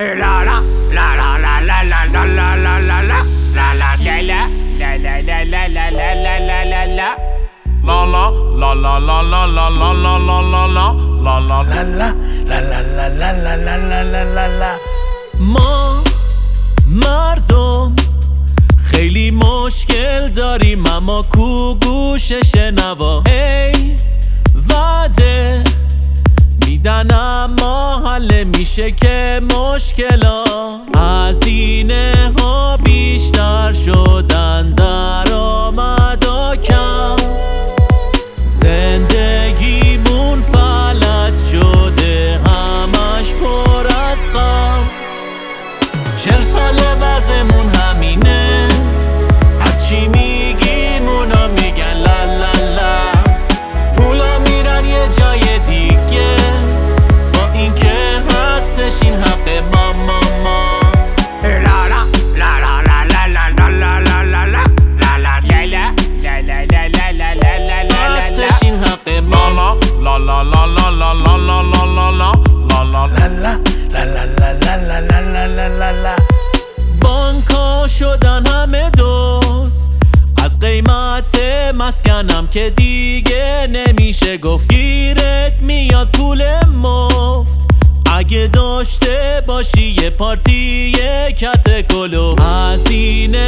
La la la la la la la la la la la la la la ما مردم خیلی مشکل داریم اما کو گوش شنوا ای وعده میدن اما حل میشه که مشکلا از اینه مسکنم که دیگه نمیشه گفت گیرت میاد پول مفت. اگه داشته باشی یه پارتی یه کت کلو هزینه